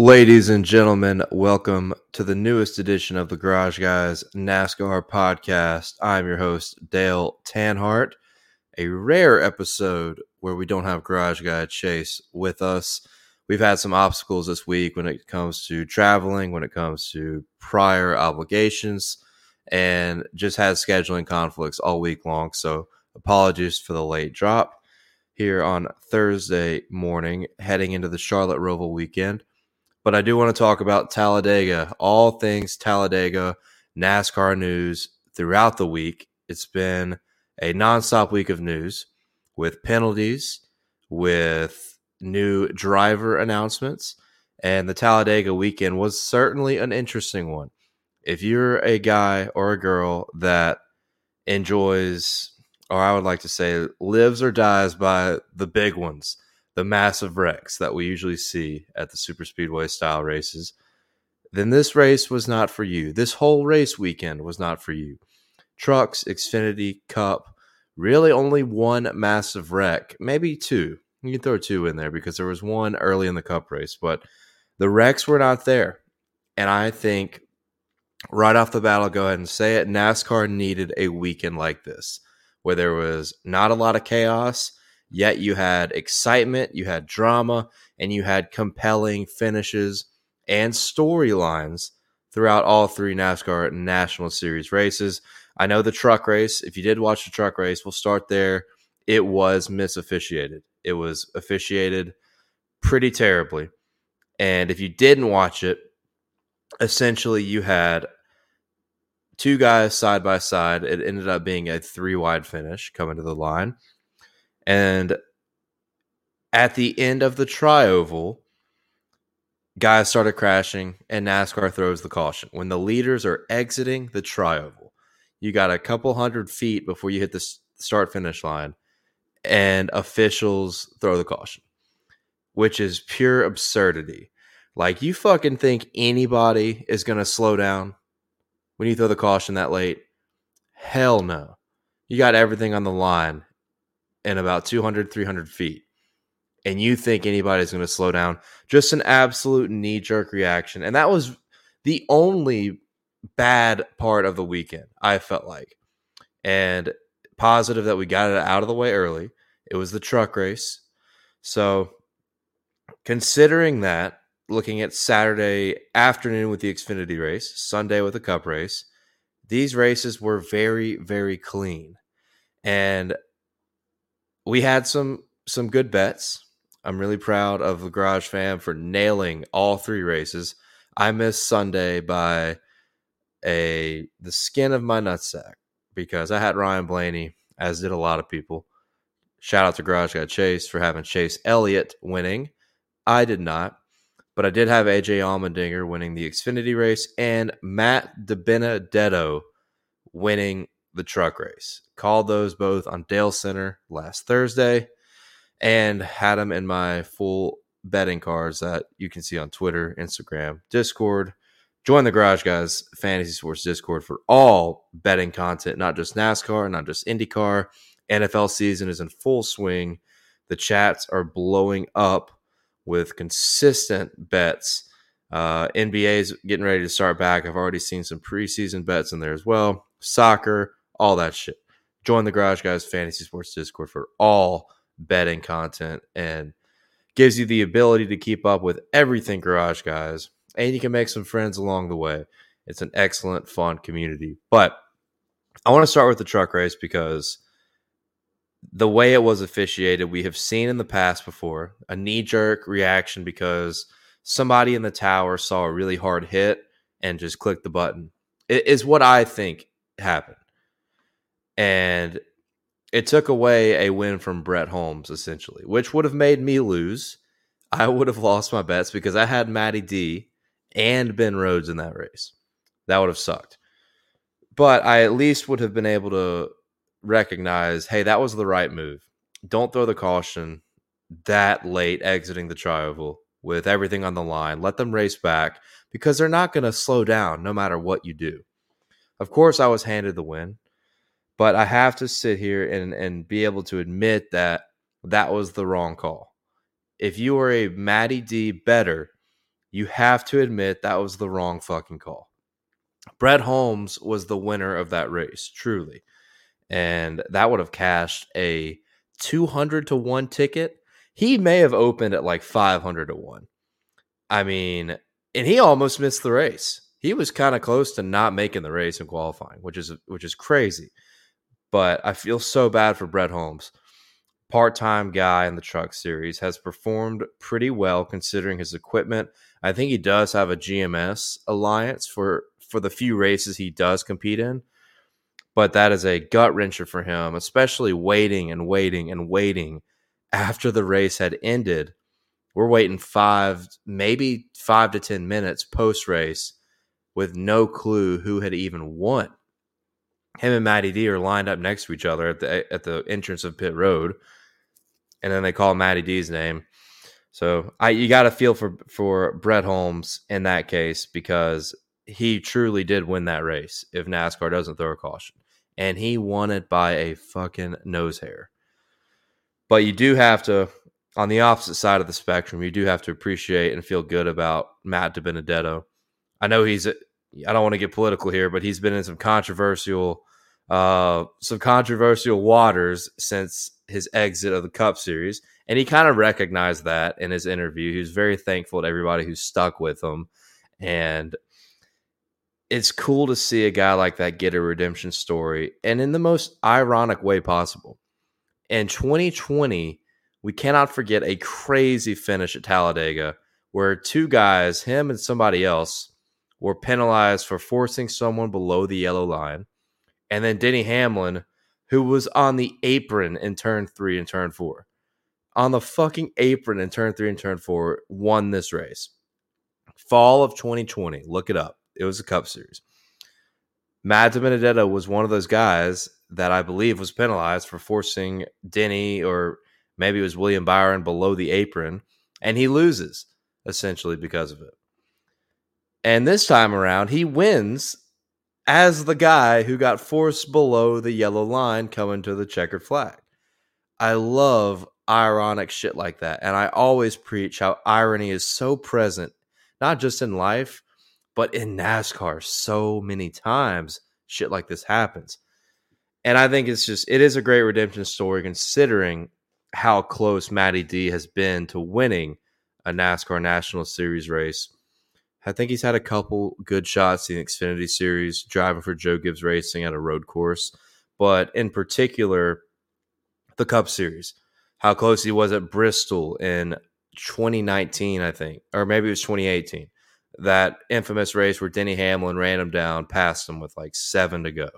Ladies and gentlemen, welcome to the newest edition of the Garage Guys NASCAR podcast. I'm your host, Dale Tanhardt. A rare episode where we don't have Garage Guy Chase with us. We've had some obstacles this week when it comes to traveling, when it comes to prior obligations, and just had scheduling conflicts all week long. So, apologies for the late drop here on Thursday morning, heading into the Charlotte Roval weekend but I do want to talk about Talladega, all things Talladega, NASCAR news throughout the week. It's been a nonstop week of news with penalties, with new driver announcements, and the Talladega weekend was certainly an interesting one. If you're a guy or a girl that enjoys, or I would like to say, lives or dies by the big ones, the massive wrecks that we usually see at the super speedway style races, then this race was not for you. This whole race weekend was not for you. Trucks, Xfinity, Cup, really only one massive wreck, maybe two. You can throw two in there because there was one early in the Cup race, but the wrecks were not there. And I think right off the bat, I'll go ahead and say it NASCAR needed a weekend like this where there was not a lot of chaos Yet you had excitement, you had drama, and you had compelling finishes and storylines throughout all three NASCAR National Series races. I know the truck race, if you did watch the truck race, we'll start there. It was misofficiated. It was officiated pretty terribly. And if you didn't watch it, essentially you had two guys side by side. It ended up being a three wide finish coming to the line. And at the end of the trioval, guys started crashing and NASCAR throws the caution. When the leaders are exiting the trioval, you got a couple hundred feet before you hit the start finish line, and officials throw the caution, which is pure absurdity. Like, you fucking think anybody is going to slow down when you throw the caution that late? Hell no. You got everything on the line in about 200, 300 feet, and you think anybody's going to slow down, just an absolute knee jerk reaction. And that was the only bad part of the weekend, I felt like. And positive that we got it out of the way early. It was the truck race. So, considering that, looking at Saturday afternoon with the Xfinity race, Sunday with the Cup race, these races were very, very clean. And we had some some good bets. I'm really proud of the Garage Fam for nailing all three races. I missed Sunday by a the skin of my nutsack because I had Ryan Blaney, as did a lot of people. Shout out to Garage Guy Chase for having Chase Elliott winning. I did not, but I did have AJ Allmendinger winning the Xfinity race and Matt DiBenedetto winning the truck race. Called those both on Dale Center last Thursday and had them in my full betting cards that you can see on Twitter, Instagram, Discord. Join the Garage Guys Fantasy Sports Discord for all betting content, not just NASCAR, not just IndyCar. NFL season is in full swing. The chats are blowing up with consistent bets. Uh, NBA is getting ready to start back. I've already seen some preseason bets in there as well. Soccer, all that shit. Join the Garage Guys Fantasy Sports Discord for all betting content and gives you the ability to keep up with everything Garage Guys. And you can make some friends along the way. It's an excellent, fun community. But I want to start with the truck race because the way it was officiated, we have seen in the past before a knee jerk reaction because somebody in the tower saw a really hard hit and just clicked the button. It is what I think happened and it took away a win from Brett Holmes essentially, which would have made me lose. I would have lost my bets because I had Matty D and Ben Rhodes in that race. That would have sucked. But I at least would have been able to recognize, hey, that was the right move. Don't throw the caution that late exiting the trioval with everything on the line. Let them race back because they're not going to slow down no matter what you do. Of course, I was handed the win. But I have to sit here and, and be able to admit that that was the wrong call. If you are a Matty D better you have to admit that was the wrong fucking call. Brett Holmes was the winner of that race, truly. And that would have cashed a 200 to 1 ticket. He may have opened at like 500 to 1. I mean, and he almost missed the race. He was kind of close to not making the race and qualifying, which is which is crazy. But I feel so bad for Brett Holmes. Part-time guy in the truck series has performed pretty well considering his equipment. I think he does have a GMS alliance for for the few races he does compete in. But that is a gut wrencher for him, especially waiting and waiting and waiting after the race had ended. We're waiting five, maybe five to 10 minutes post race with no clue who had even won. Him and Matty D are lined up next to each other at the at the entrance of pit road, and then they call Matty D's name. So I you got to feel for for Brett Holmes in that case because he truly did win that race if NASCAR doesn't throw a caution. And he won it by a fucking nose hair. But you do have to, on the opposite side of the spectrum, you do have to appreciate and feel good about Matt DiBenedetto. I know he's, I don't want to get political here, but he's been in some controversial, uh, some controversial waters since his exit of the Cup Series. And he kind of recognized that in his interview. He was very thankful to everybody who stuck with him. And it's cool to see a guy like that get a redemption story and in the most ironic way possible. In 2020, we cannot forget a crazy finish at Talladega where two guys, him and somebody else, were penalized for forcing someone below the yellow line. And then Denny Hamlin, who was on the apron in turn three and turn four, on the fucking apron in turn three and turn four, won this race. Fall of 2020. Look it up. It was a Cup Series. Matt Benedetto was one of those guys that I believe was penalized for forcing Denny or maybe it was William Byron below the apron, and he loses essentially because of it. And this time around, he wins as the guy who got forced below the yellow line coming to the checkered flag. I love ironic shit like that. And I always preach how irony is so present, not just in life, but in NASCAR, so many times shit like this happens. And I think it's just, it is a great redemption story considering how close Matty D has been to winning a NASCAR National Series race. I think he's had a couple good shots in the Xfinity Series, driving for Joe Gibbs Racing at a road course, but in particular, the Cup Series. How close he was at Bristol in 2019, I think, or maybe it was 2018 that infamous race where Denny Hamlin ran him down, passed him with like seven to go,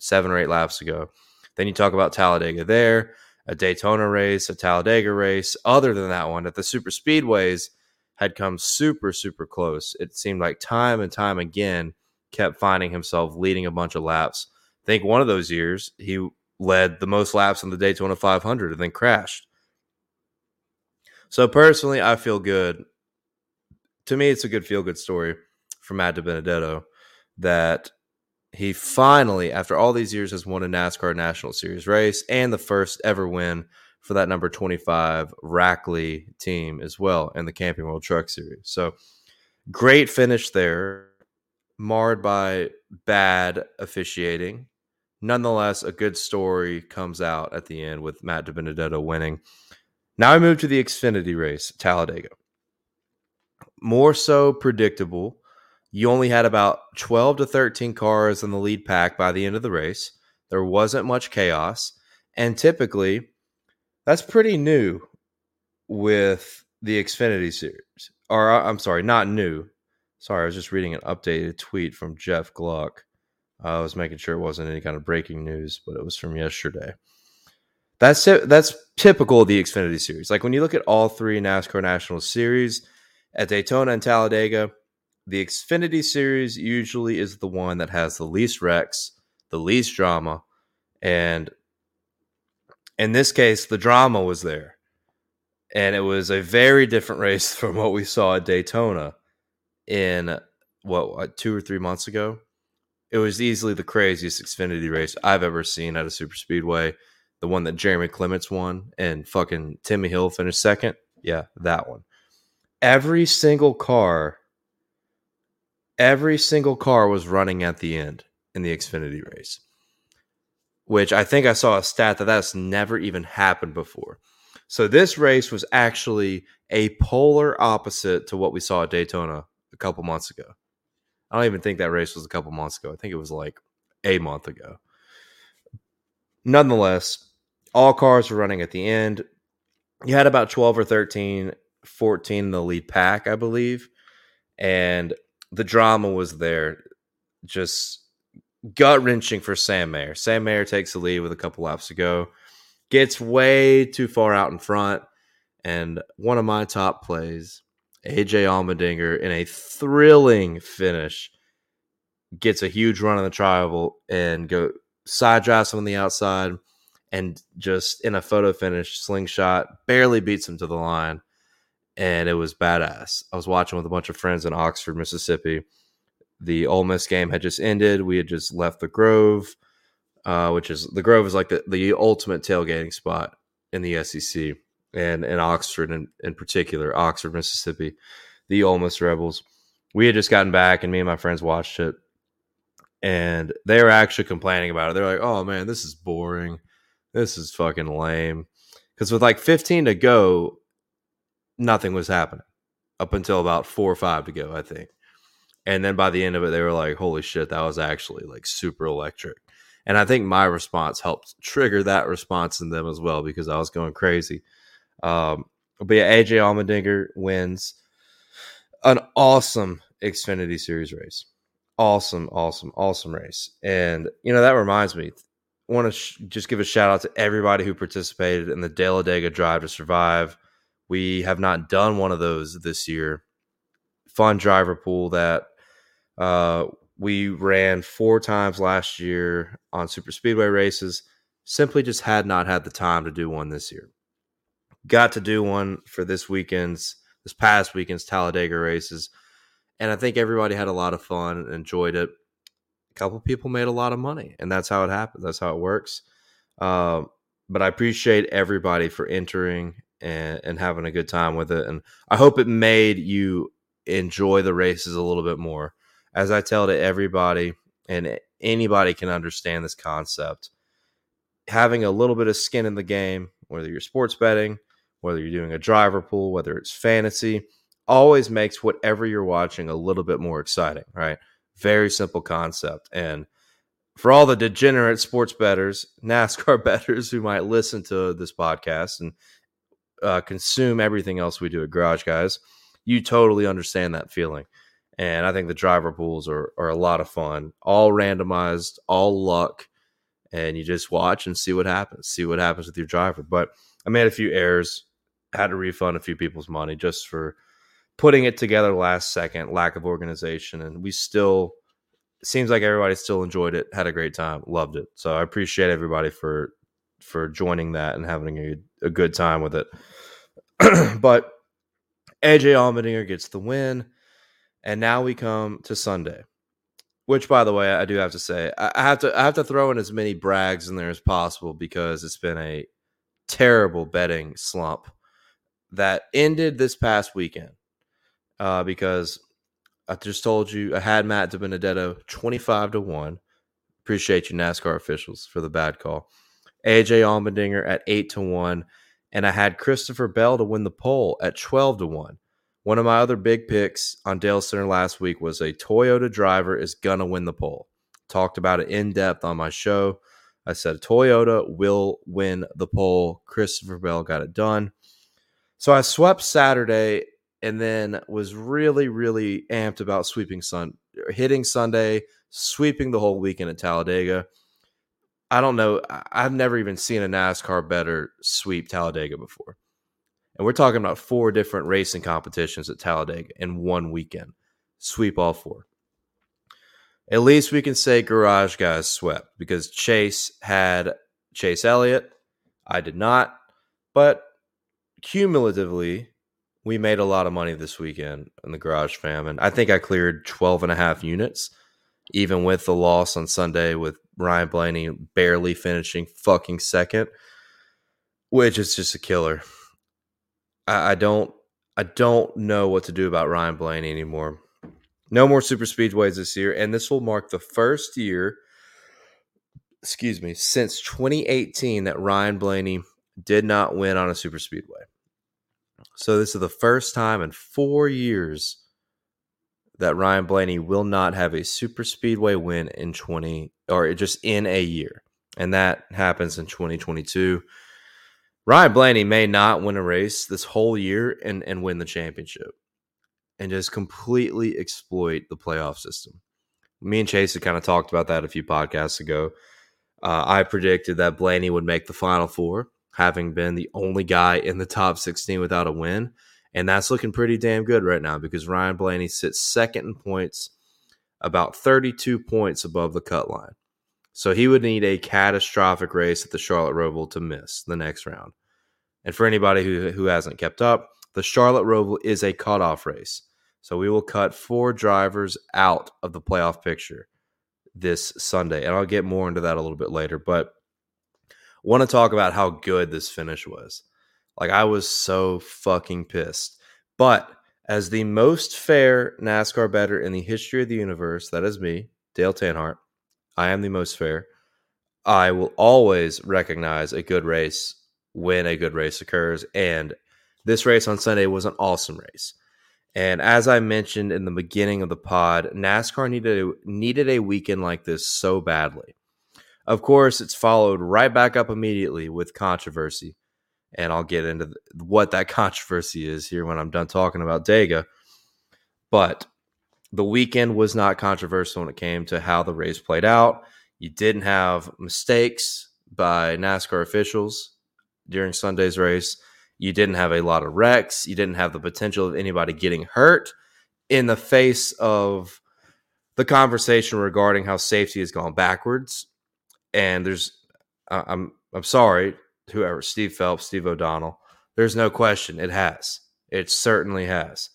seven or eight laps to go. Then you talk about Talladega there, a Daytona race, a Talladega race. Other than that one, at the super speedways had come super, super close. It seemed like time and time again kept finding himself leading a bunch of laps. I think one of those years he led the most laps in the Daytona 500 and then crashed. So personally, I feel good to me, it's a good feel good story for Matt DiBenedetto that he finally, after all these years, has won a NASCAR National Series race and the first ever win for that number 25 Rackley team as well in the Camping World Truck Series. So great finish there, marred by bad officiating. Nonetheless, a good story comes out at the end with Matt DiBenedetto winning. Now I move to the Xfinity race, Talladega more so predictable. You only had about 12 to 13 cars in the lead pack by the end of the race. There wasn't much chaos. And typically, that's pretty new with the Xfinity series. Or, uh, I'm sorry, not new. Sorry, I was just reading an updated tweet from Jeff Gluck. I was making sure it wasn't any kind of breaking news, but it was from yesterday. That's that's typical of the Xfinity series. Like when you look at all three NASCAR National Series, at Daytona and Talladega, the Xfinity Series usually is the one that has the least wrecks, the least drama, and in this case, the drama was there. And it was a very different race from what we saw at Daytona in what, uh, two or three months ago. It was easily the craziest Xfinity race I've ever seen at a super speedway. The one that Jeremy Clements won and fucking Timmy Hill finished second. Yeah, that one. every single car, every single car was running at the end in the Xfinity race, which I think I saw a stat that that's never even happened before. So this race was actually a polar opposite to what we saw at Daytona a couple months ago. I don't even think that race was a couple months ago. I think it was like a month ago. Nonetheless, all cars were running at the end. You had about 12 or 13, 14 in the lead pack, I believe. And the drama was there. Just gut wrenching for Sam Mayer. Sam Mayer takes the lead with a couple laps to go, gets way too far out in front. And one of my top plays, AJ Allmendinger, in a thrilling finish, gets a huge run on the trial and go side drives him on the outside and just in a photo finish slingshot barely beats him to the line and it was badass i was watching with a bunch of friends in oxford mississippi the Ole Miss game had just ended we had just left the grove uh, which is the grove is like the, the ultimate tailgating spot in the sec and in oxford in, in particular oxford mississippi the Ole Miss rebels we had just gotten back and me and my friends watched it and they were actually complaining about it. They're like, "Oh man, this is boring. This is fucking lame." Because with like 15 to go, nothing was happening up until about four or five to go, I think. And then by the end of it, they were like, "Holy shit, that was actually like super electric." And I think my response helped trigger that response in them as well because I was going crazy. Um, but yeah, AJ Allmendinger wins an awesome Xfinity Series race awesome, awesome, awesome race. And you know that reminds me, want to sh- just give a shout out to everybody who participated in the Talladega Drive to Survive. We have not done one of those this year. Fun driver pool that uh, we ran four times last year on super speedway races. Simply just had not had the time to do one this year. Got to do one for this weekend's, this past weekend's Talladega races and I think everybody had a lot of fun and enjoyed it. A couple people made a lot of money, and that's how it happens. That's how it works. Um, but I appreciate everybody for entering and, and having a good time with it, and I hope it made you enjoy the races a little bit more. As I tell to everybody, and anybody can understand this concept, having a little bit of skin in the game, whether you're sports betting, whether you're doing a driver pool, whether it's fantasy always makes whatever you're watching a little bit more exciting, right? Very simple concept. And for all the degenerate sports betters, NASCAR betters who might listen to this podcast and uh, consume everything else we do at Garage Guys, you totally understand that feeling. And I think the driver pools are, are a lot of fun, all randomized, all luck. And you just watch and see what happens, see what happens with your driver. But I made a few errors, had to refund a few people's money just for putting it together last second, lack of organization, and we still seems like everybody still enjoyed it, had a great time, loved it. So I appreciate everybody for for joining that and having a, a good time with it. but AJ Allmendinger gets the win, and now we come to Sunday. Which, by the way, I do have to say, I have to I have to throw in as many brags in there as possible because it's been a terrible betting slump that ended this past weekend uh, because I just told you I had Matt DiBenedetto 25 to 1. Appreciate you, NASCAR officials, for the bad call. AJ Allmendinger at 8 to 1. And I had Christopher Bell to win the pole at 12 to 1. One of my other big picks on Dale Center last week was a Toyota driver is going to win the pole. Talked about it in depth on my show. I said Toyota will win the pole. Christopher Bell got it done. So I swept Saturday and then was really, really amped about sweeping Sun, hitting Sunday, sweeping the whole weekend at Talladega. I don't know. I've never even seen a NASCAR better sweep Talladega before. And we're talking about four different racing competitions at Talladega in one weekend. Sweep all four. At least we can say Garage Guys swept because Chase had Chase Elliott. I did not. But cumulatively, we made a lot of money this weekend in the garage fam and i think i cleared 12 and a half units even with the loss on sunday with ryan blaney barely finishing fucking second which is just a killer i, I don't I don't know what to do about Ryan Blaney anymore. No more super speedways this year, and this will mark the first year, excuse me, since 2018 that Ryan Blaney did not win on a super speedway. So this is the first time in four years that Ryan Blaney will not have a super speedway win in 20 or just in a year. And that happens in 2022. Ryan Blaney may not win a race this whole year and, and win the championship and just completely exploit the playoff system. Me and Chase had kind of talked about that a few podcasts ago. Uh, I predicted that Blaney would make the final four, having been the only guy in the top 16 without a win. And that's looking pretty damn good right now because Ryan Blaney sits second in points, about 32 points above the cut line. So he would need a catastrophic race at the Charlotte Roval to miss the next round. And for anybody who, who hasn't kept up, the Charlotte Roval is a cutoff race. So we will cut four drivers out of the playoff picture this Sunday. And I'll get more into that a little bit later. But want to talk about how good this finish was. Like I was so fucking pissed. But as the most fair NASCAR better in the history of the universe, that is me, Dale Tanhardt. I am the most fair. I will always recognize a good race when a good race occurs. And this race on Sunday was an awesome race. And as I mentioned in the beginning of the pod, NASCAR needed a, needed a weekend like this so badly. Of course, it's followed right back up immediately with controversy. And I'll get into what that controversy is here when I'm done talking about Dega. But the weekend was not controversial when it came to how the race played out. You didn't have mistakes by NASCAR officials during Sunday's race. You didn't have a lot of wrecks. You didn't have the potential of anybody getting hurt in the face of the conversation regarding how safety has gone backwards. And there's, I'm, I'm sorry, whoever, Steve Phelps, Steve O'Donnell, there's no question it has. It certainly has.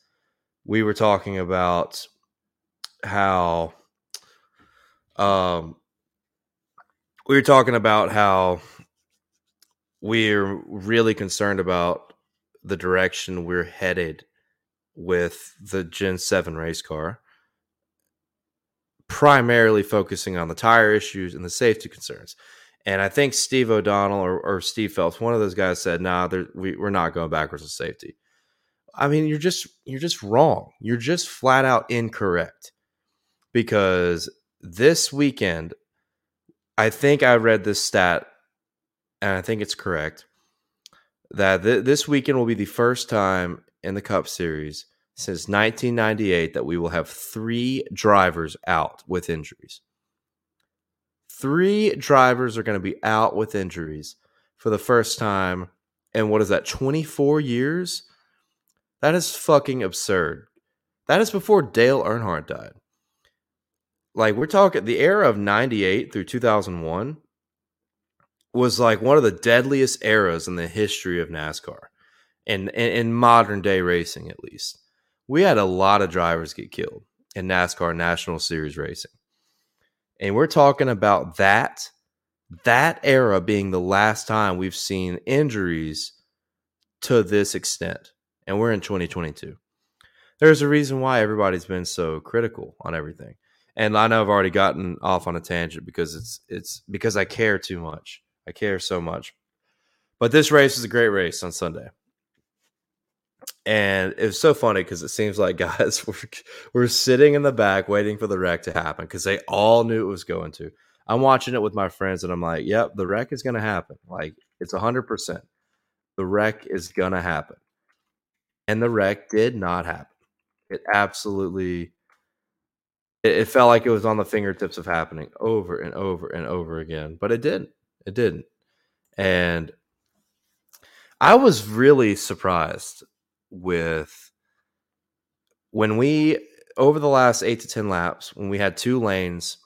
We were talking about how um we were talking about how we're really concerned about the direction we're headed with the Gen 7 race car, primarily focusing on the tire issues and the safety concerns. And I think Steve O'Donnell or, or Steve Phelps, one of those guys said, nah, we, we're not going backwards with safety. I mean, you're just you're just wrong. You're just flat out incorrect because this weekend, I think I read this stat, and I think it's correct that th- this weekend will be the first time in the Cup Series since 1998 that we will have three drivers out with injuries. Three drivers are going to be out with injuries for the first time. And what is that, 24 years? That is fucking absurd. That is before Dale Earnhardt died like we're talking the era of 98 through 2001 was like one of the deadliest eras in the history of NASCAR and in, modern day racing at least. We had a lot of drivers get killed in NASCAR National Series racing. And we're talking about that that era being the last time we've seen injuries to this extent. And we're in 2022. There's a reason why everybody's been so critical on everything and I know I've already gotten off on a tangent because it's it's because I care too much. I care so much. But this race is a great race on Sunday. And it was so funny because it seems like guys were, were sitting in the back waiting for the wreck to happen because they all knew it was going to. I'm watching it with my friends and I'm like, yep, the wreck is going to happen. Like, it's 100%. The wreck is going to happen. And the wreck did not happen. It absolutely it, it felt like it was on the fingertips of happening over and over and over again, but it didn't. It didn't. And I was really surprised with when we over the last eight to ten laps when we had two lanes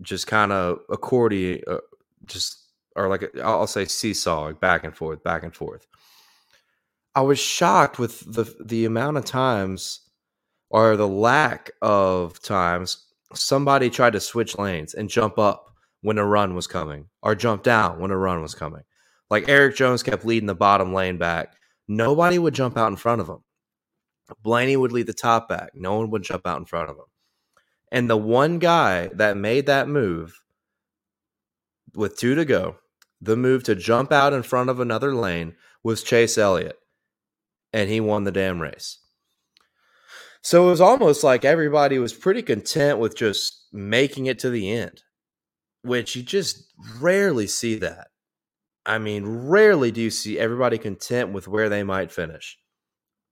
just kind of accordion uh, just or like i'll say seesaw back and forth back and forth i was shocked with the the amount of times or the lack of times somebody tried to switch lanes and jump up when a run was coming or jump down when a run was coming. Like Erik Jones kept leading the bottom lane back. Nobody would jump out in front of him. Blaney would lead the top back. No one would jump out in front of him. And the one guy that made that move with two to go, the move to jump out in front of another lane was Chase Elliott. And he won the damn race. So it was almost like everybody was pretty content with just making it to the end, which you just rarely see that. I mean, rarely do you see everybody content with where they might finish,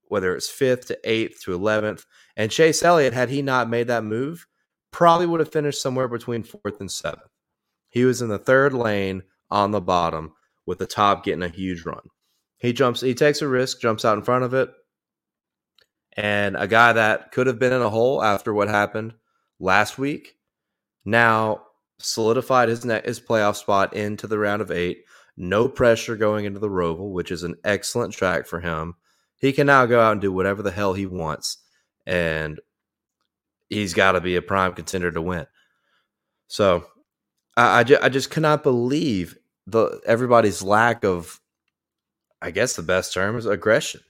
whether it's fifth to eighth to 11th. And Chase Elliott, had he not made that move, probably would have finished somewhere between fourth and seventh. He was in the third lane on the bottom with the top getting a huge run. He jumps, he takes a risk, jumps out in front of it. And a guy that could have been in a hole after what happened last week now solidified his, his playoff spot into the round of eight. No pressure going into the Roval, which is an excellent track for him. He can now go out and do whatever the hell he wants. And he's got to be a prime contender to win. So I, I, ju- I just cannot believe the everybody's lack of, I guess the best term is aggression.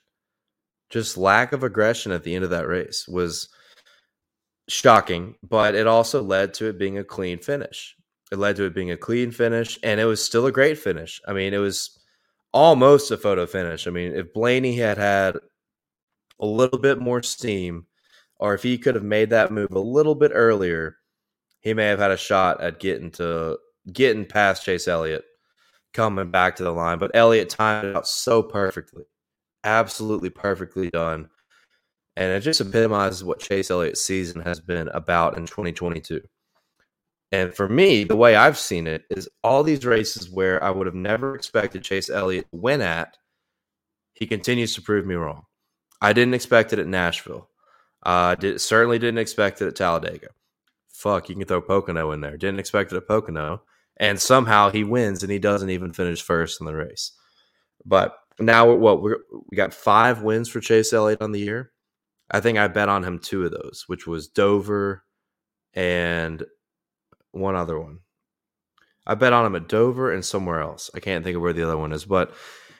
Just lack of aggression at the end of that race was shocking, but it also led to it being a clean finish. It led to it being a clean finish, and it was still a great finish. I mean, it was almost a photo finish. I mean, if Blaney had had a little bit more steam, or if he could have made that move a little bit earlier, he may have had a shot at getting to getting past Chase Elliott, coming back to the line. But Elliott timed it out so perfectly, absolutely perfectly done, and it just epitomizes what Chase Elliott's season has been about in 2022. And for me, the way I've seen it is all these races where I would have never expected Chase Elliott to win at, he continues to prove me wrong. I didn't expect it at Nashville. Uh, did, certainly didn't expect it at Talladega. Fuck, you can throw Pocono in there. Didn't expect it at Pocono. And somehow he wins and he doesn't even finish first in the race. But now, what we we got five wins for Chase Elliott on the year. I think I bet on him two of those, which was Dover and one other one. I bet on him at Dover and somewhere else. I can't think of where the other one is, but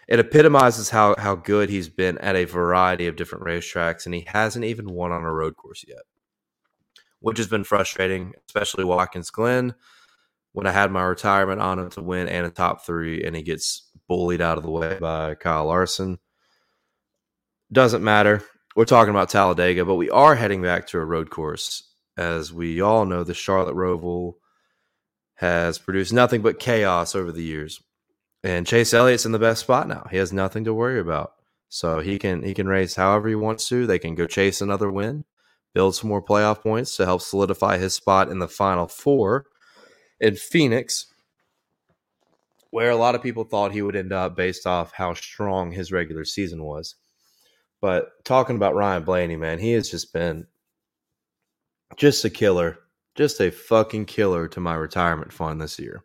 it epitomizes how how good he's been at a variety of different racetracks, and he hasn't even won on a road course yet, which has been frustrating, especially Watkins Glen. When I had my retirement on him to win and a top three, and he gets bullied out of the way by Kyle Larson. Doesn't matter. We're talking about Talladega, but we are heading back to a road course as we all know, the Charlotte Roval has produced nothing but chaos over the years. And Chase Elliott's in the best spot now. He has nothing to worry about. So he can he can race however he wants to. They can go chase another win, build some more playoff points to help solidify his spot in the final four in Phoenix, where a lot of people thought he would end up based off how strong his regular season was. But talking about Ryan Blaney, man, he has just been just a killer, just a fucking killer to my retirement fund this year.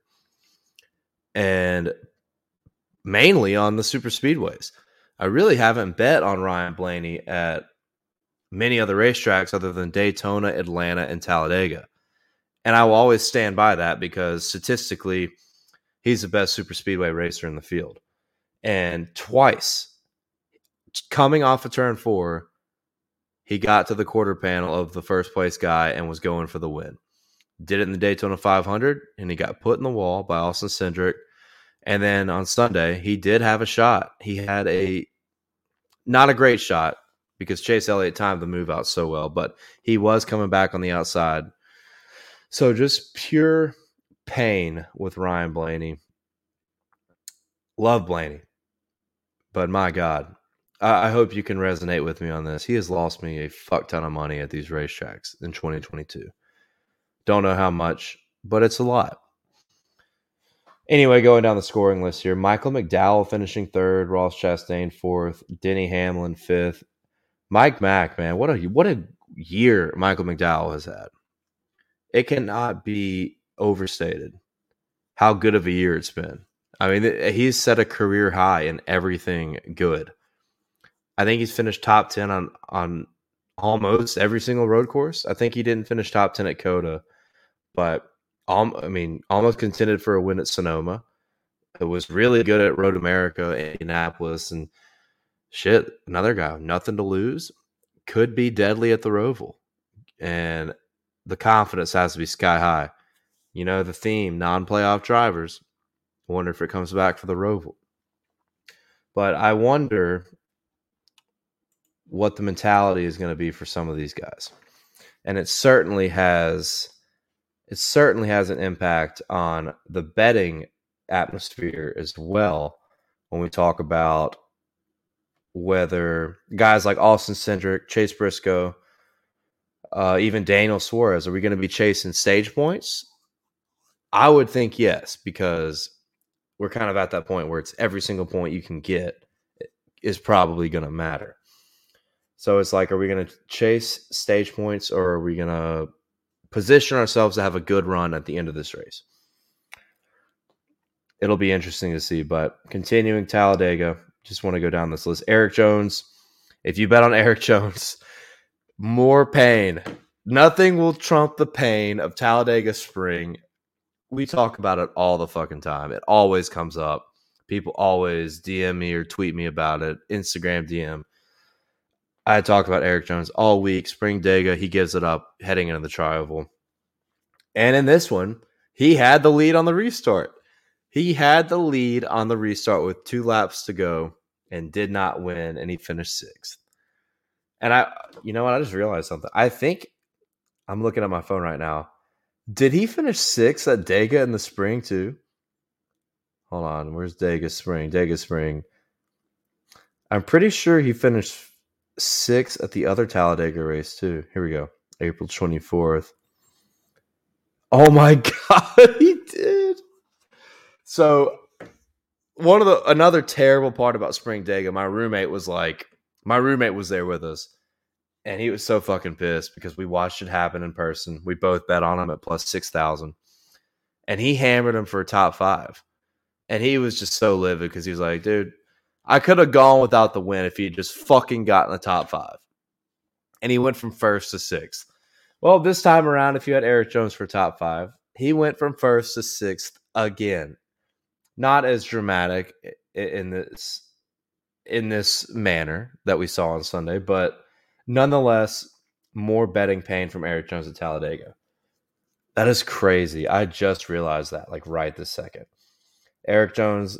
And mainly on the super speedways. I really haven't bet on Ryan Blaney at many other racetracks other than Daytona, Atlanta, and Talladega. And I will always stand by that because statistically, he's the best super speedway racer in the field. And twice, coming off of turn four, he got to the quarter panel of the first place guy and was going for the win. Did it in the Daytona 500 and he got put in the wall by Austin Cindric. And then on Sunday, he did have a shot. He had a not a great shot because Chase Elliott timed the move out so well, but he was coming back on the outside. So just pure pain with Ryan Blaney. Love Blaney. But my God, I, I hope you can resonate with me on this. He has lost me a fuck ton of money at these racetracks in 2022. Don't know how much, but it's a lot. Anyway, going down the scoring list here, Michael McDowell finishing third, Ross Chastain fourth, Denny Hamlin fifth, Mike Mack, man, what a what a year Michael McDowell has had. It cannot be overstated how good of a year it's been. I mean, he's set a career high in everything good. I think he's finished top ten on on almost every single road course. I think he didn't finish top ten at COTA, but um, I mean, almost contended for a win at Sonoma. It was really good at Road America, Indianapolis, and shit, another guy, nothing to lose. could be deadly at the Roval. And the confidence has to be sky high. You know, the theme non playoff drivers. I wonder if it comes back for the Roval. But I wonder what the mentality is going to be for some of these guys. And it certainly has it certainly has an impact on the betting atmosphere as well when we talk about whether guys like Austin Cindric, Chase Briscoe, uh, even Daniel Suarez, are we going to be chasing stage points? I would think yes, because we're kind of at that point where it's every single point you can get eh, is probably going to matter. So it's like, are we going to chase stage points or are we going to position ourselves to have a good run at the end of this race? It'll be interesting to see. But continuing Talladega, just want to go down this list. Erik Jones, if you bet on Erik Jones, more pain. Nothing will trump the pain of Talladega Spring. We talk about it all the fucking time. It always comes up. People always DM me or tweet me about it. Instagram DM. I talked about Erik Jones all week. Spring Dega, he gives it up heading into the trioval. And in this one, he had the lead on the restart. He had the lead on the restart with two laps to go and did not win, and he finished sixth. And I, you know what? I just realized something. I think I'm looking at my phone right now. Did he finish sixth at Dega in the spring too? Hold on, where's Dega Spring? Dega Spring. I'm pretty sure he finished sixth at the other Talladega race too. Here we go, April 24th. Oh my god, he did. So one of the another terrible part about Spring Dega, my roommate was like, my roommate was there with us, and he was so fucking pissed because we watched it happen in person. We both bet on him at plus six thousand, and he hammered him for a top five, and he was just so livid because he was like, dude, I could have gone without the win if he had just fucking gotten the top five, and he went from first to sixth. Well, this time around, if you had Erik Jones for top five, he went from first to sixth again. Not as dramatic in this in this manner that we saw on Sunday, but nonetheless, more betting pain from Erik Jones at Talladega. That is crazy. I just realized that, like right this second. Erik Jones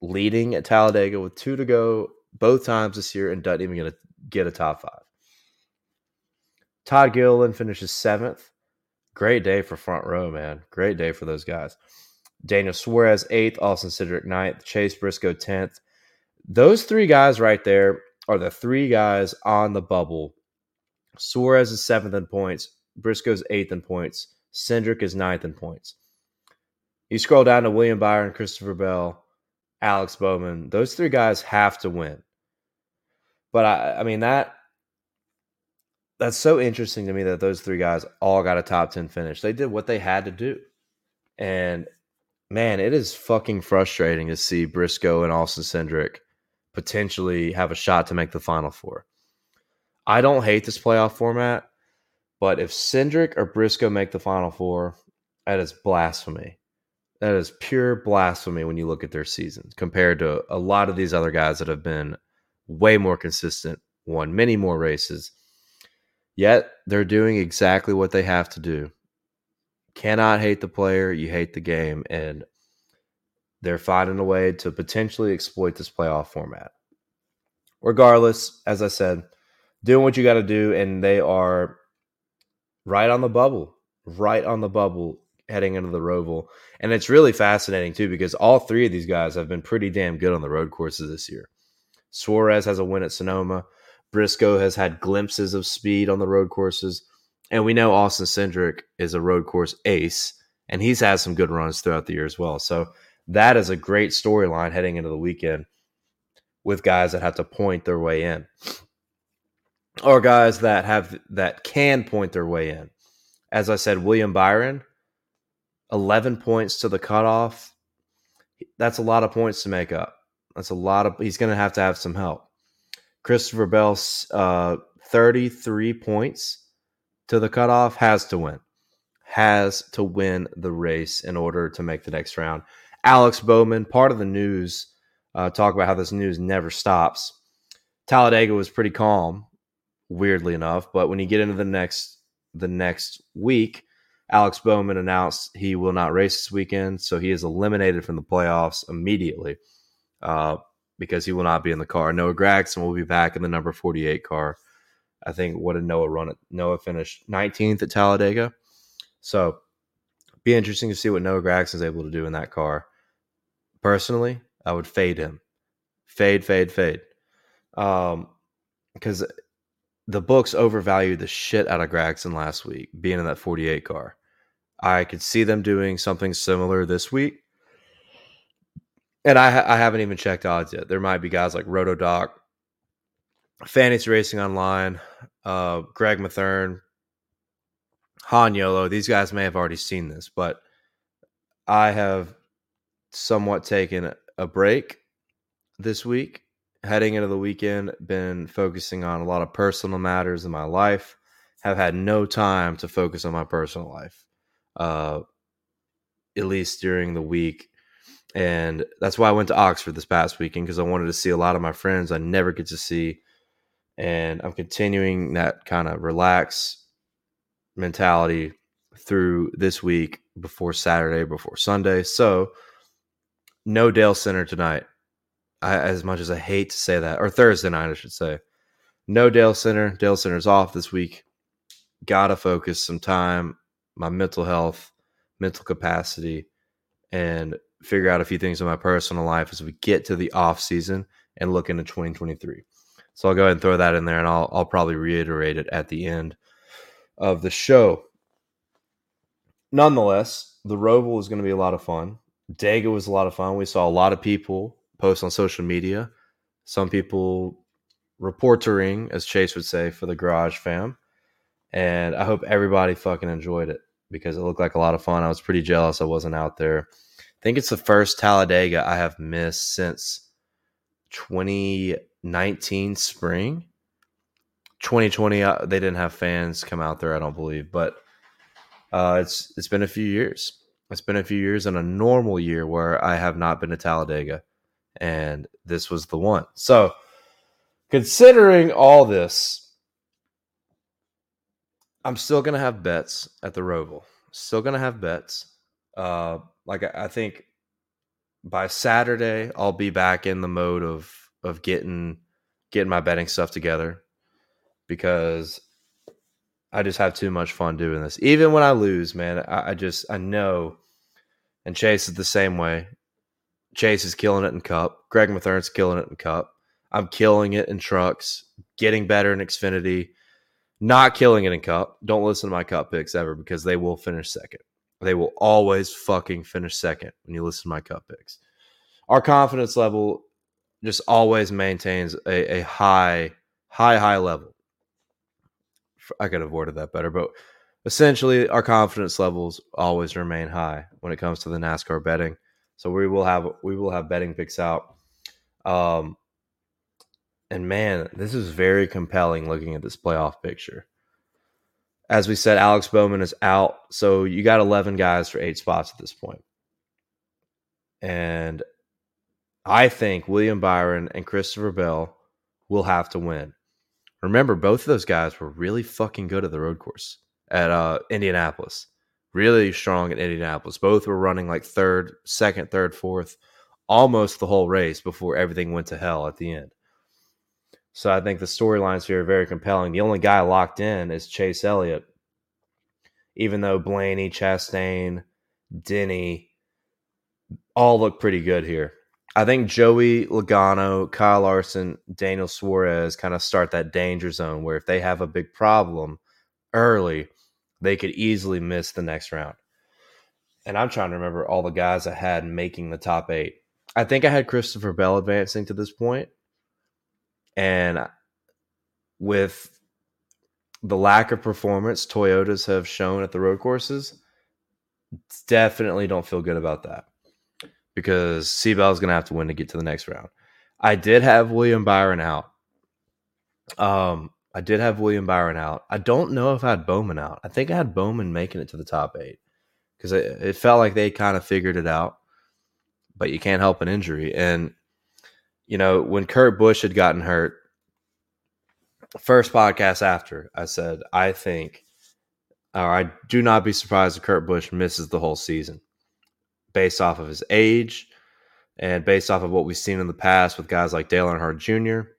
leading at Talladega with two to go both times this year and doesn't even get a, get a top five. Todd Gilliland finishes seventh. Great day for front row, man. Great day for those guys. Daniel Suarez eighth, Austin Cindric, ninth, Chase Briscoe tenth, those three guys right there are the three guys on the bubble. Suarez is seventh in points. Briscoe's eighth in points. Cindric is ninth in points. You scroll down to William Byron, Christopher Bell, Alex Bowman. Those three guys have to win. But I, I mean that that's so interesting to me that those three guys all got a top 10 finish. They did what they had to do. And man, it is fucking frustrating to see Briscoe and Austin Cindric potentially have a shot to make the final four. I don't hate this playoff format, but if Cindric or Briscoe make the final four, that is blasphemy. That is pure blasphemy when you look at their seasons compared to a lot of these other guys that have been way more consistent, won many more races. Yet they're doing exactly what they have to do. Cannot hate the player, you hate the game. And they're finding a way to potentially exploit this playoff format. Regardless, as I said, doing what you got to do, and they are right on the bubble, right on the bubble heading into the Roval. And it's really fascinating too because all three of these guys have been pretty damn good on the road courses this year. Suarez has a win at Sonoma. Briscoe has had glimpses of speed on the road courses. And we know Austin Cindric is a road course ace, and he's had some good runs throughout the year as well. So that is a great storyline heading into the weekend with guys that have to point their way in or guys that have that can point their way in. As I said, William Byron, 11 points to the cutoff. That's a lot of points to make up. That's a lot of, he's going to have to have some help. Christopher Bell, uh, 33 points to the cutoff, has to win. Has to win the race in order to make the next round. Alex Bowman, part of the news, uh, talk about how this news never stops. Talladega was pretty calm weirdly enough. But when you get into the next the next week, Alex Bowman announced he will not race this weekend, so he is eliminated from the playoffs immediately uh, because he will not be in the car. Noah Gragson will be back in the number 48 car. I think what did Noah run it? Noah finished 19th at Talladega. So be interesting to see what Noah Gragson is able to do in that car. Personally, I would fade him. Fade, fade, fade. Um, because the books overvalued the shit out of Gragson last week, being in that 48 car. I could see them doing something similar this week. And I, I haven't even checked odds yet. There might be guys like Roto Doc, Fantasy Racing Online, uh, Greg Mathern, Han Yolo. These guys may have already seen this, but I have somewhat taken a break this week heading into the weekend, been focusing on a lot of personal matters in my life. Have had no time to focus on my personal life, uh, at least during the week. And that's why I went to Oxford this past weekend because I wanted to see a lot of my friends I never get to see. And I'm continuing that kind of relax mentality through this week before Saturday, before Sunday. So, no Dale Center tonight. I, as much as I hate to say that, or Thursday night, I should say. No Dale Center. Dale Center's off this week. Gotta focus some time, my mental health, mental capacity, and figure out a few things in my personal life as we get to the off season and look into 2023. So I'll go ahead and throw that in there, and I'll I'll probably reiterate it at the end of the show. Nonetheless, the Roval is going to be a lot of fun. Dega was a lot of fun. We saw a lot of people post on social media. Some people reportering, as Chase would say, for the Garage Fam. And I hope everybody fucking enjoyed it because it looked like a lot of fun. I was pretty jealous I wasn't out there. I think it's the first Talladega I have missed since 2019 spring. 2020 uh, they didn't have fans come out there, I don't believe, but uh, it's it's been a few years. It's been a few years in a normal year where I have not been to Talladega and this was the one. So, considering all this, I'm still gonna have bets at the Roval. Still gonna have bets. Uh, like I think by Saturday, I'll be back in the mode of of getting getting my betting stuff together because I just have too much fun doing this. Even when I lose, man, I, I just I know. And Chase is the same way. Chase is killing it in Cup. Greg Mathern's killing it in Cup. I'm killing it in trucks, getting better in Xfinity, not killing it in Cup. Don't listen to my Cup picks ever because they will finish second. They will always fucking finish second when you listen to my Cup picks. Our confidence level just always maintains a, a high, high, high level. I could have worded that better, but essentially, our confidence levels always remain high when it comes to the NASCAR betting. So we will have we will have betting picks out. Um, and man, this is very compelling looking at this playoff picture. As we said, Alex Bowman is out, so you got eleven guys for eight spots at this point. And I think William Byron and Christopher Bell will have to win. Remember, both of those guys were really fucking good at the road course at uh, Indianapolis really strong at Indianapolis. Both were running like third, second, third, fourth, almost the whole race before everything went to hell at the end. So I think the storylines here are very compelling. The only guy locked in is Chase Elliott, even though Blaney, Chastain, Denny all look pretty good here. I think Joey Logano, Kyle Larson, Daniel Suarez kind of start that danger zone where if they have a big problem early, they could easily miss the next round. And I'm trying to remember all the guys I had making the top eight. I think I had Christopher Bell advancing to this point. And with the lack of performance Toyotas have shown at the road courses, definitely don't feel good about that because C-Bell is going to have to win to get to the next round. I did have William Byron out. Um, I did have William Byron out. I don't know if I had Bowman out. I think I had Bowman making it to the top eight because it, it felt like they kind of figured it out. But you can't help an injury. And, you know, when Kurt Busch had gotten hurt, first podcast after I said I think, or I do not be surprised if Kurt Busch misses the whole season, based off of his age, and based off of what we've seen in the past with guys like Dale Earnhardt Jr.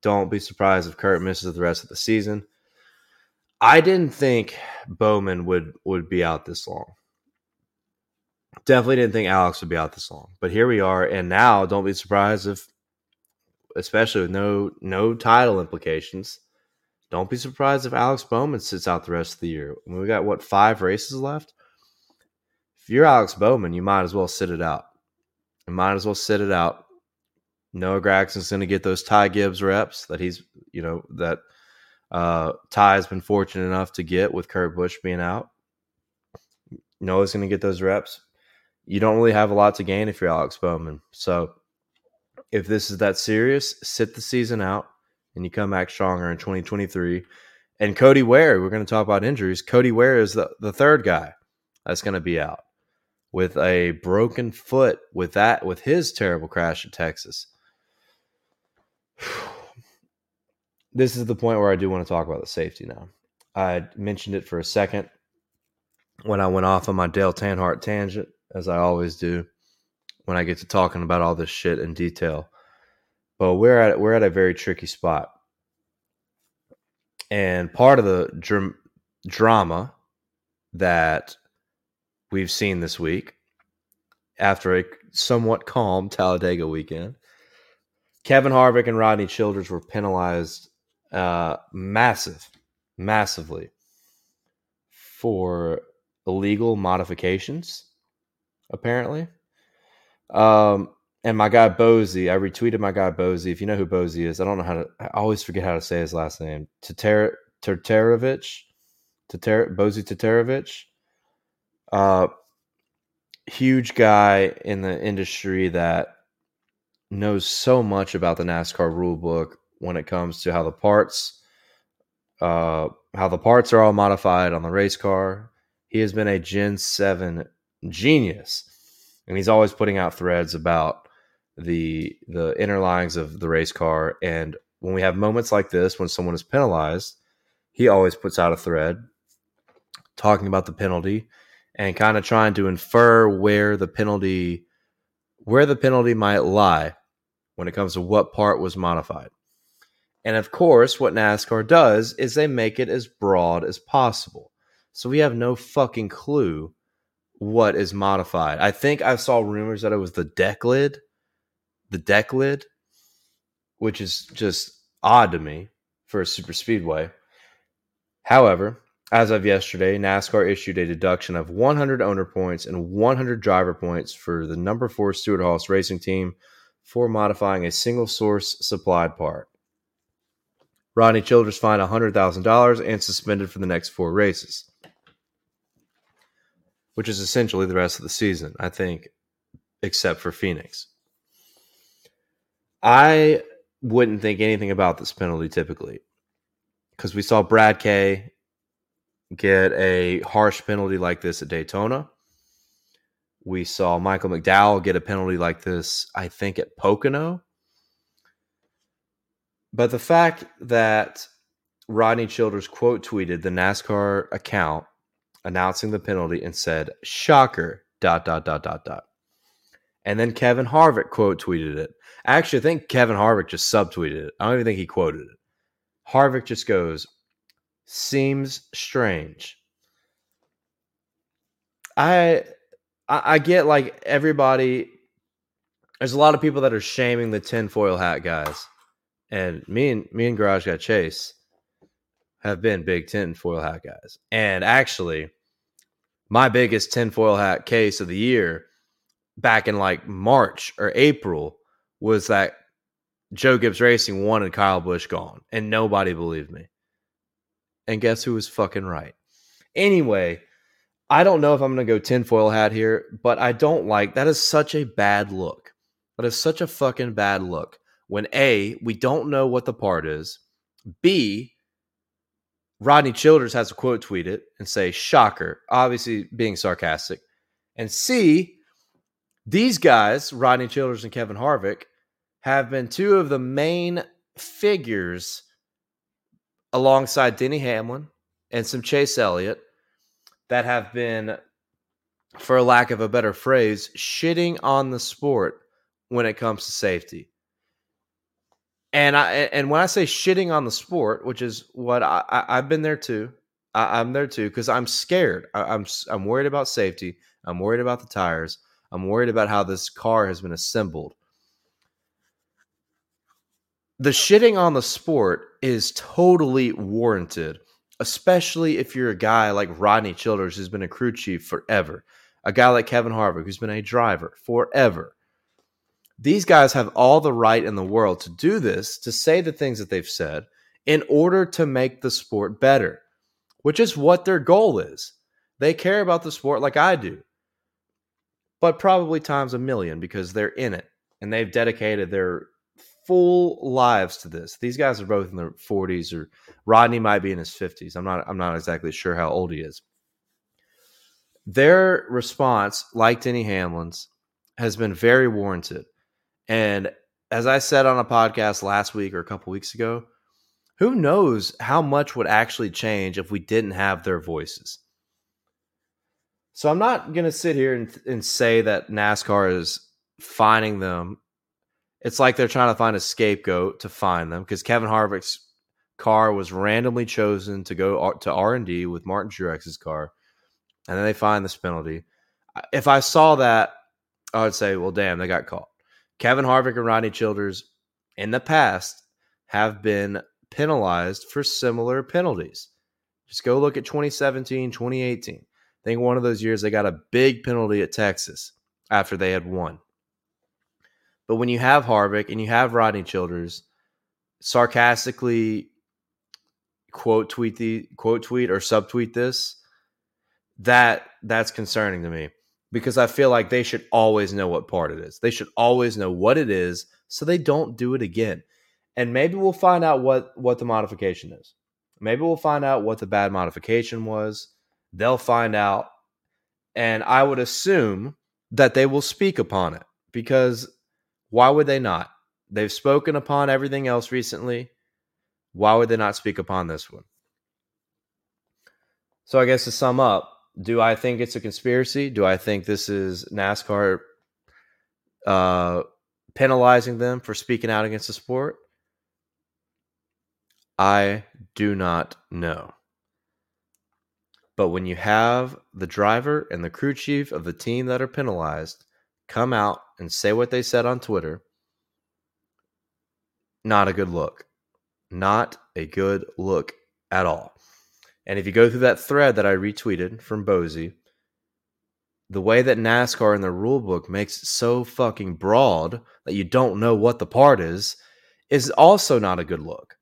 Don't be surprised if Kurt misses the rest of the season. I didn't think Bowman would would be out this long. Definitely didn't think Alex would be out this long. But here we are, and now don't be surprised if especially with no no title implications. Don't be surprised if Alex Bowman sits out the rest of the year. We got what five races left. If you're Alex Bowman, you might as well sit it out. You might as well sit it out. Noah Gragson's going to get those Ty Gibbs reps that he's, you know, that uh, Ty's been fortunate enough to get with Kurt Busch being out. Noah's going to get those reps. You don't really have a lot to gain if you're Alex Bowman. So if this is that serious, sit the season out and you come back stronger in 2023. And Cody Ware, we're going to talk about injuries. Cody Ware is the, the third guy that's going to be out with a broken foot with that with his terrible crash in Texas. this is the point where I do want to talk about the safety now. I mentioned it for a second when I went off on my Dale Tanhardt tangent, as I always do when I get to talking about all this shit in detail. But we're at we're at a very tricky spot, and part of the dr- drama that we've seen this week, after a somewhat calm Talladega weekend, Kevin Harvick and Rodney Childers were penalized uh, massive, massively for illegal modifications. Apparently, um, and my guy Bozi, I retweeted my guy Bozi. If you know who Bozi is, I don't know how to. I always forget how to say his last name. Tater Taterovich, Tater Bozi Taterovich. Uh, huge guy in the industry that knows so much about the NASCAR rule book when it comes to how the parts, uh, how the parts are all modified on the race car. He has been a Gen Seven genius and he's always putting out threads about the the inner lines of the race car. And when we have moments like this, when someone is penalized, he always puts out a thread talking about the penalty and kind of trying to infer where the penalty where the penalty might lie when it comes to what part was modified. And of course, what NASCAR does is they make it as broad as possible. So we have no fucking clue what is modified. I think I saw rumors that it was the deck lid, the deck lid, which is just odd to me for a super speedway. However, as of yesterday, NASCAR issued a deduction of 100 owner points and 100 driver points for the number four Stewart-Haas racing team for modifying a single source supplied part. Rodney Childers fined $100,000 and suspended for the next four races which is essentially the rest of the season, I think, except for Phoenix. I wouldn't think anything about this penalty typically because we saw Brad Kay get a harsh penalty like this at Daytona. We saw Michael McDowell get a penalty like this, I think, at Pocono. But the fact that Rodney Childers quote tweeted the NASCAR account announcing the penalty and said, shocker, dot, dot, dot, dot, dot. And then Kevin Harvick quote tweeted it. Actually, I think Kevin Harvick just subtweeted it. I don't even think he quoted it. Harvick just goes, seems strange. I I get like everybody there's a lot of people that are shaming the tinfoil hat guys. And me and me and Garage Guy Chase have been big tinfoil hat guys. And actually, my biggest tinfoil hat case of the year back in like March or April was that Joe Gibbs Racing wanted Kyle Busch gone, and nobody believed me. And guess who was fucking right? Anyway, I don't know if I'm going to go tinfoil hat here, but I don't like that is such a bad look. That is such a fucking bad look. When A, we don't know what the part is. B, Rodney Childers has a quote tweet it and say, shocker, obviously being sarcastic. And C, these guys, Rodney Childers and Kevin Harvick, have been two of the main figures alongside Denny Hamlin and some Chase Elliott that have been, for lack of a better phrase, shitting on the sport when it comes to safety. And I and when I say shitting on the sport, which is what I, I have been there too, I, am there too because I'm scared. I, I'm I'm worried about safety. I'm worried about the tires. I'm worried about how this car has been assembled. The shitting on the sport is totally warranted, especially if you're a guy like Rodney Childers, who's been a crew chief forever, a guy like Kevin Harvick, who's been a driver forever. These guys have all the right in the world to do this, to say the things that they've said, in order to make the sport better, which is what their goal is. They care about the sport like I do but probably times a million because they're in it and they've dedicated their full lives to this. These guys are both in their 40s or Rodney might be in his 50s. I'm not I'm not exactly sure how old he is. Their response, like Denny Hamlin's, has been very warranted. And as I said on a podcast last week or a couple weeks ago, who knows how much would actually change if we didn't have their voices? So I'm not going to sit here and, and say that NASCAR is finding them. It's like they're trying to find a scapegoat to find them because Kevin Harvick's car was randomly chosen to go to R&D with Martin Truex's car, and then they find this penalty. If I saw that, I would say, well, damn, they got caught. Kevin Harvick and Rodney Childers in the past have been penalized for similar penalties. Just go look at 2017, 2018. I think one of those years they got a big penalty at Texas after they had won. But when you have Harvick and you have Rodney Childers sarcastically quote tweet the quote tweet or subtweet this, that that's concerning to me because I feel like they should always know what part it is. They should always know what it is so they don't do it again. And maybe we'll find out what what the modification is. Maybe we'll find out what the bad modification was they'll find out. And I would assume that they will speak upon it because why would they not? They've spoken upon everything else recently. Why would they not speak upon this one? So, I guess to sum up, do I think it's a conspiracy? Do I think this is NASCAR uh, penalizing them for speaking out against the sport? I do not know. But when you have the driver and the crew chief of the team that are penalized come out and say what they said on Twitter, not a good look. Not a good look at all. And if you go through that thread that I retweeted from Bozi, the way that NASCAR in the rule book makes it so fucking broad that you don't know what the part is, is also not a good look.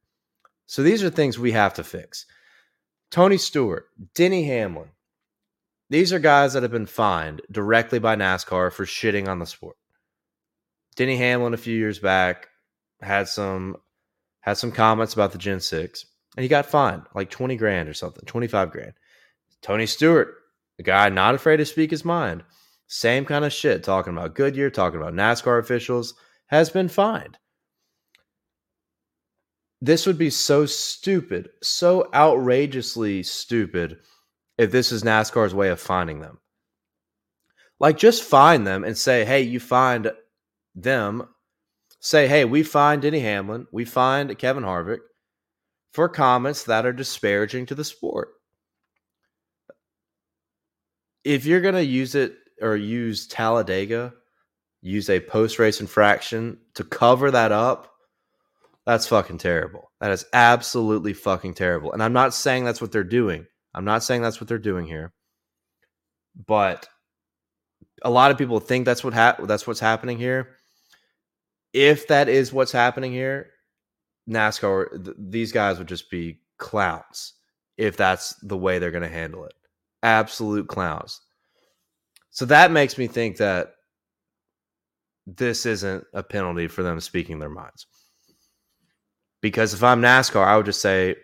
So these are things we have to fix. Tony Stewart, Denny Hamlin. These are guys that have been fined directly by NASCAR for shitting on the sport. Denny Hamlin a few years back had some had some comments about the Gen 6 and he got fined like 20 grand or something, 25 grand. Tony Stewart, a guy not afraid to speak his mind, same kind of shit talking about Goodyear, talking about NASCAR officials, has been fined this would be so stupid, so outrageously stupid if this is NASCAR's way of finding them. Like, just find them and say, hey, you find them. Say, hey, we find Denny Hamlin, we find Kevin Harvick for comments that are disparaging to the sport. If you're going to use it or use Talladega, use a post race infraction to cover that up, that's fucking terrible. That is absolutely fucking terrible. And I'm not saying that's what they're doing. I'm not saying that's what they're doing here. But a lot of people think that's what ha- that's what's happening here. If that is what's happening here, NASCAR th- these guys would just be clowns if that's the way they're going to handle it. Absolute clowns. So that makes me think that this isn't a penalty for them speaking their minds. Because if I'm NASCAR, I would just say,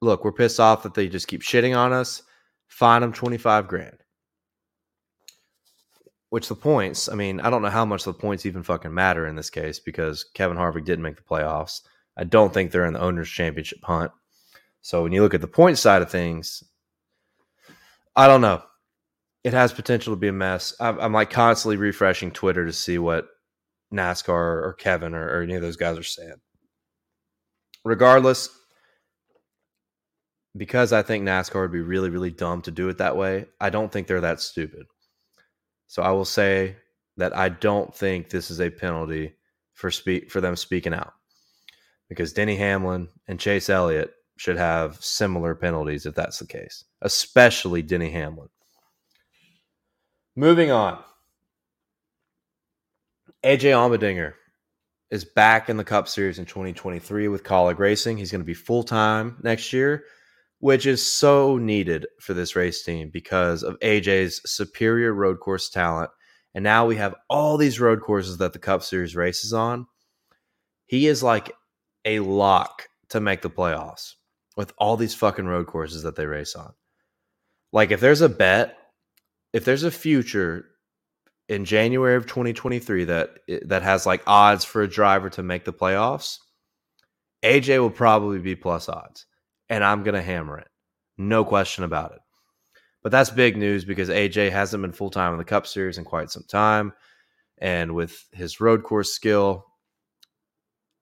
look, we're pissed off that they just keep shitting on us. Fine them 25 grand. Which the points, I mean, I don't know how much the points even fucking matter in this case because Kevin Harvick didn't make the playoffs. I don't think they're in the owner's championship hunt. So when you look at the point side of things, I don't know. It has potential to be a mess. I'm, I'm like constantly refreshing Twitter to see what NASCAR or Kevin or, or any of those guys are saying. Regardless, because I think NASCAR would be really, really dumb to do it that way, I don't think they're that stupid. So I will say that I don't think this is a penalty for speak for them speaking out. Because Denny Hamlin and Chase Elliott should have similar penalties if that's the case, especially Denny Hamlin. Moving on. AJ Allmendinger is back in the Cup Series in 2023 with Kaulig Racing. He's going to be full time next year which is so needed for this race team because of AJ's superior road course talent. And now we have all these road courses that the Cup Series races on. He is like a lock to make the playoffs with all these fucking road courses that they race on. Like if there's a bet, if there's a future in January of 2023 that eh, that has like odds for a driver to make the playoffs, AJ will probably be plus odds and I'm going to hammer it. No question about it. But that's big news because AJ hasn't been full time in the Cup Series in quite some time. And with his road course skill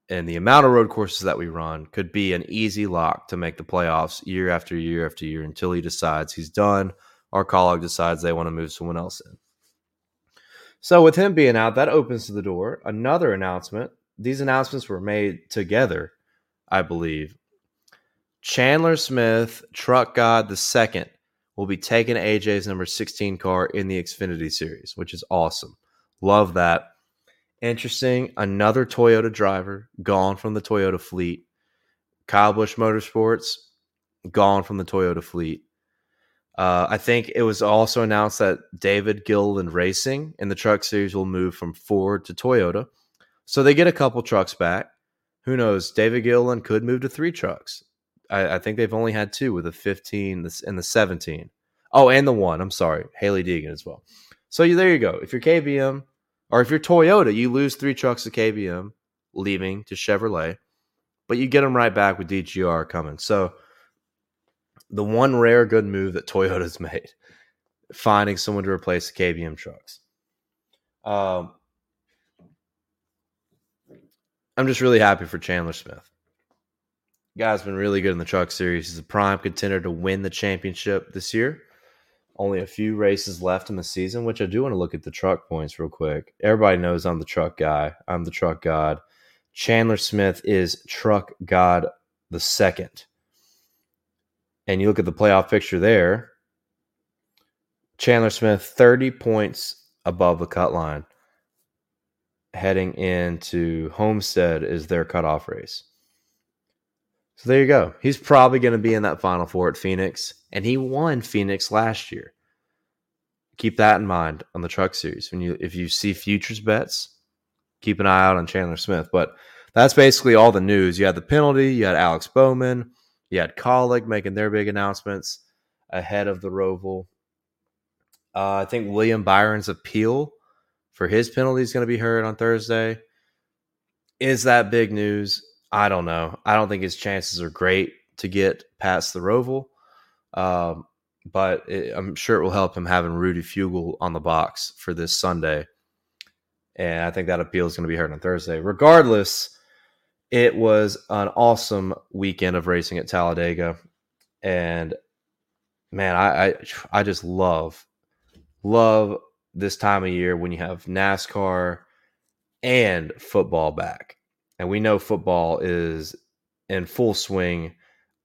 and the amount of road courses that we run, could be an easy lock to make the playoffs year after year after year until he decides he's done or Kaulig decides they want to move someone else in. So, with him being out, that opens the door. Another announcement. These announcements were made together, I believe, Chandler Smith, Truck God the second, will be taking AJ's number 16 car in the Xfinity series, which is awesome. Love that. Interesting. Another Toyota driver gone from the Toyota fleet. Kyle Busch Motorsports gone from the Toyota fleet. Uh, I think it was also announced that David Gilliland Racing in the truck series will move from Ford to Toyota. So they get a couple trucks back. Who knows? David Gilliland could move to three trucks. I, I, think they've only had two with the 15 and the 17. Oh, and the one. I'm sorry, Hailie Deegan as well. So you, there you go. If you're KBM or if you're Toyota, you lose three trucks to KBM, leaving to Chevrolet, but you get them right back with DGR coming. So the one rare good move that Toyota's made, finding someone to replace the KBM trucks. Um, I'm just really happy for Chandler Smith. Guy's been really good in the truck series. He's a prime contender to win the championship this year. Only a few races left in the season, which I do want to look at the truck points real quick. Everybody knows I'm the truck guy. I'm the truck god. Chandler Smith is truck god the second. And you look at the playoff picture there. Chandler Smith, 30 points above the cut line. Heading into Homestead is their cutoff race. So there you go. He's probably going to be in that Final Four at Phoenix, and he won Phoenix last year. Keep that in mind on the Truck Series. When you if you see futures bets, keep an eye out on Chandler Smith. But that's basically all the news. You had the penalty. You had Alex Bowman. You had Kaulig making their big announcements ahead of the Roval. Uh, I think William Byron's appeal for his penalty is going to be heard on Thursday. Is that big news? I don't know. I don't think his chances are great to get past the Roval, um, but it, I'm sure it will help him having Rudy Fugle on the box for this Sunday. And I think that appeal is going to be heard on Thursday. Regardless, it was an awesome weekend of racing at Talladega, and man, I, I, I just love love this time of year when you have NASCAR and football back and we know football is in full swing.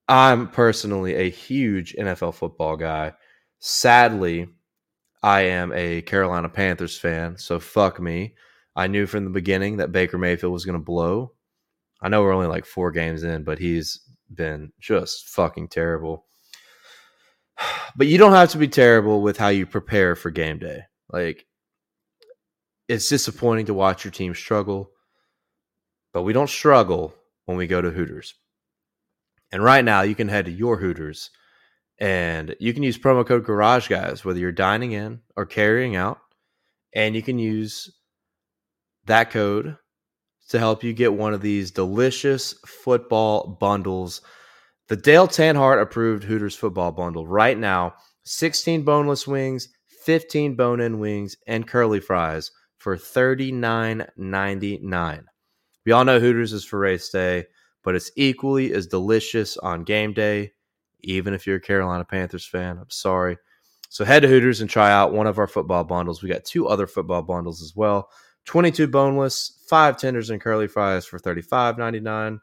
I'm personally a huge NFL football guy. Sadly, I am a Carolina Panthers fan, so fuck me. I knew from the beginning that Baker Mayfield was going to blow. I know we're only like four games in, but he's been just fucking terrible. But you don't have to be terrible with how you prepare for game day. Like, it's disappointing to watch your team struggle but we don't struggle when we go to Hooters. And right now, you can head to your Hooters and you can use promo code Garage Guys whether you're dining in or carrying out, and you can use that code to help you get one of these delicious football bundles The Dale Tanhardt approved Hooters football bundle right now 16 boneless wings, 15 bone in wings, and curly fries for $39.99. We all know Hooters is for race day, but it's equally as delicious on game day, even if you're a Carolina Panthers fan. I'm sorry. So head to Hooters and try out one of our football bundles. We got two other football bundles as well 22 boneless, five tenders and curly fries for $35.99,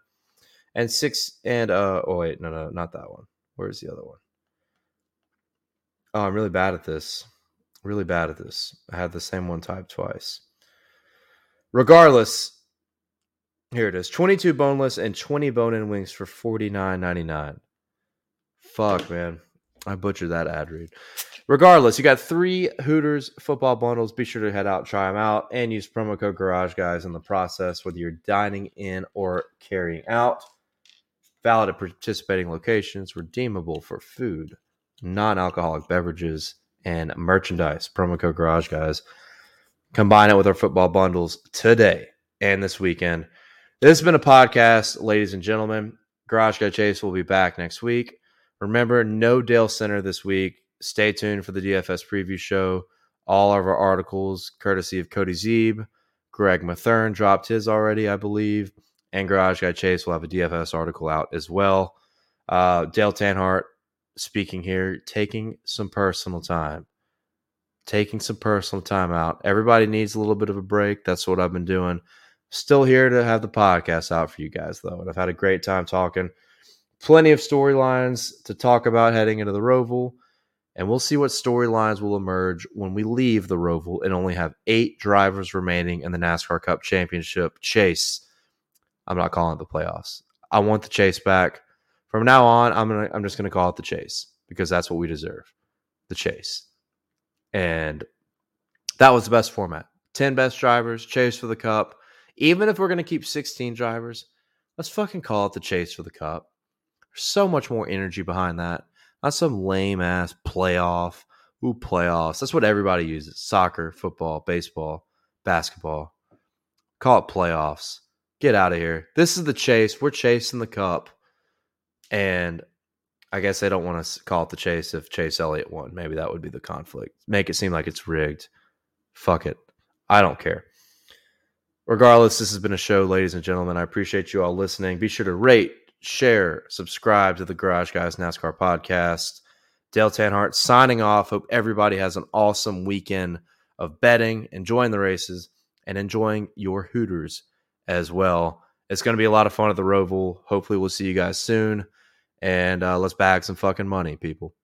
and six, and, uh, oh, wait, no, no, not that one. Where's the other one? Oh, I'm really bad at this. Really bad at this. I had the same one typed twice. Regardless, here it is 22 boneless and 20 bone in wings for $49.99. Fuck, man. I butchered that ad read. Regardless, you got three Hooters football bundles. Be sure to head out, try them out, and use promo code Garage Guys in the process, whether you're dining in or carrying out. Valid at participating locations, redeemable for food, non alcoholic beverages, and merchandise. Promo code Garage Guys. Combine it with our football bundles today and this weekend. This has been a podcast, ladies and gentlemen. Garage Guy Chase will be back next week. Remember, no Dale Center this week. Stay tuned for the DFS preview show. All of our articles, courtesy of Cody Zeeb. Greg Mathern dropped his already, I believe. And Garage Guy Chase will have a DFS article out as well. Uh, Dale Tanhardt speaking here, taking some personal time. Taking some personal time out. Everybody needs a little bit of a break. That's what I've been doing. Still here to have the podcast out for you guys, though. And I've had a great time talking. Plenty of storylines to talk about heading into the Roval. And we'll see what storylines will emerge when we leave the Roval and only have eight drivers remaining in the NASCAR Cup Championship chase. I'm not calling it the playoffs. I want the chase back. From now on, I'm gonna I'm just gonna call it the chase because that's what we deserve. The chase. And that was the best format. 10 best drivers, chase for the cup. Even if we're going to keep 16 drivers, let's fucking call it the chase for the cup. There's so much more energy behind that. Not some lame ass playoff. Ooh, playoffs. That's what everybody uses soccer, football, baseball, basketball. Call it playoffs. Get out of here. This is the chase. We're chasing the cup. And I guess they don't want to call it the chase if Chase Elliott won. Maybe that would be the conflict. Make it seem like it's rigged. Fuck it. I don't care regardless, this has been a show, ladies and gentlemen. I appreciate you all listening. Be sure to rate, share, subscribe to the Garage Guys NASCAR podcast. Dale Tanhardt signing off. Hope everybody has an awesome weekend of betting, enjoying the races, and enjoying your Hooters as well. It's going to be a lot of fun at the Roval. Hopefully, we'll see you guys soon. And uh, let's bag some fucking money, people.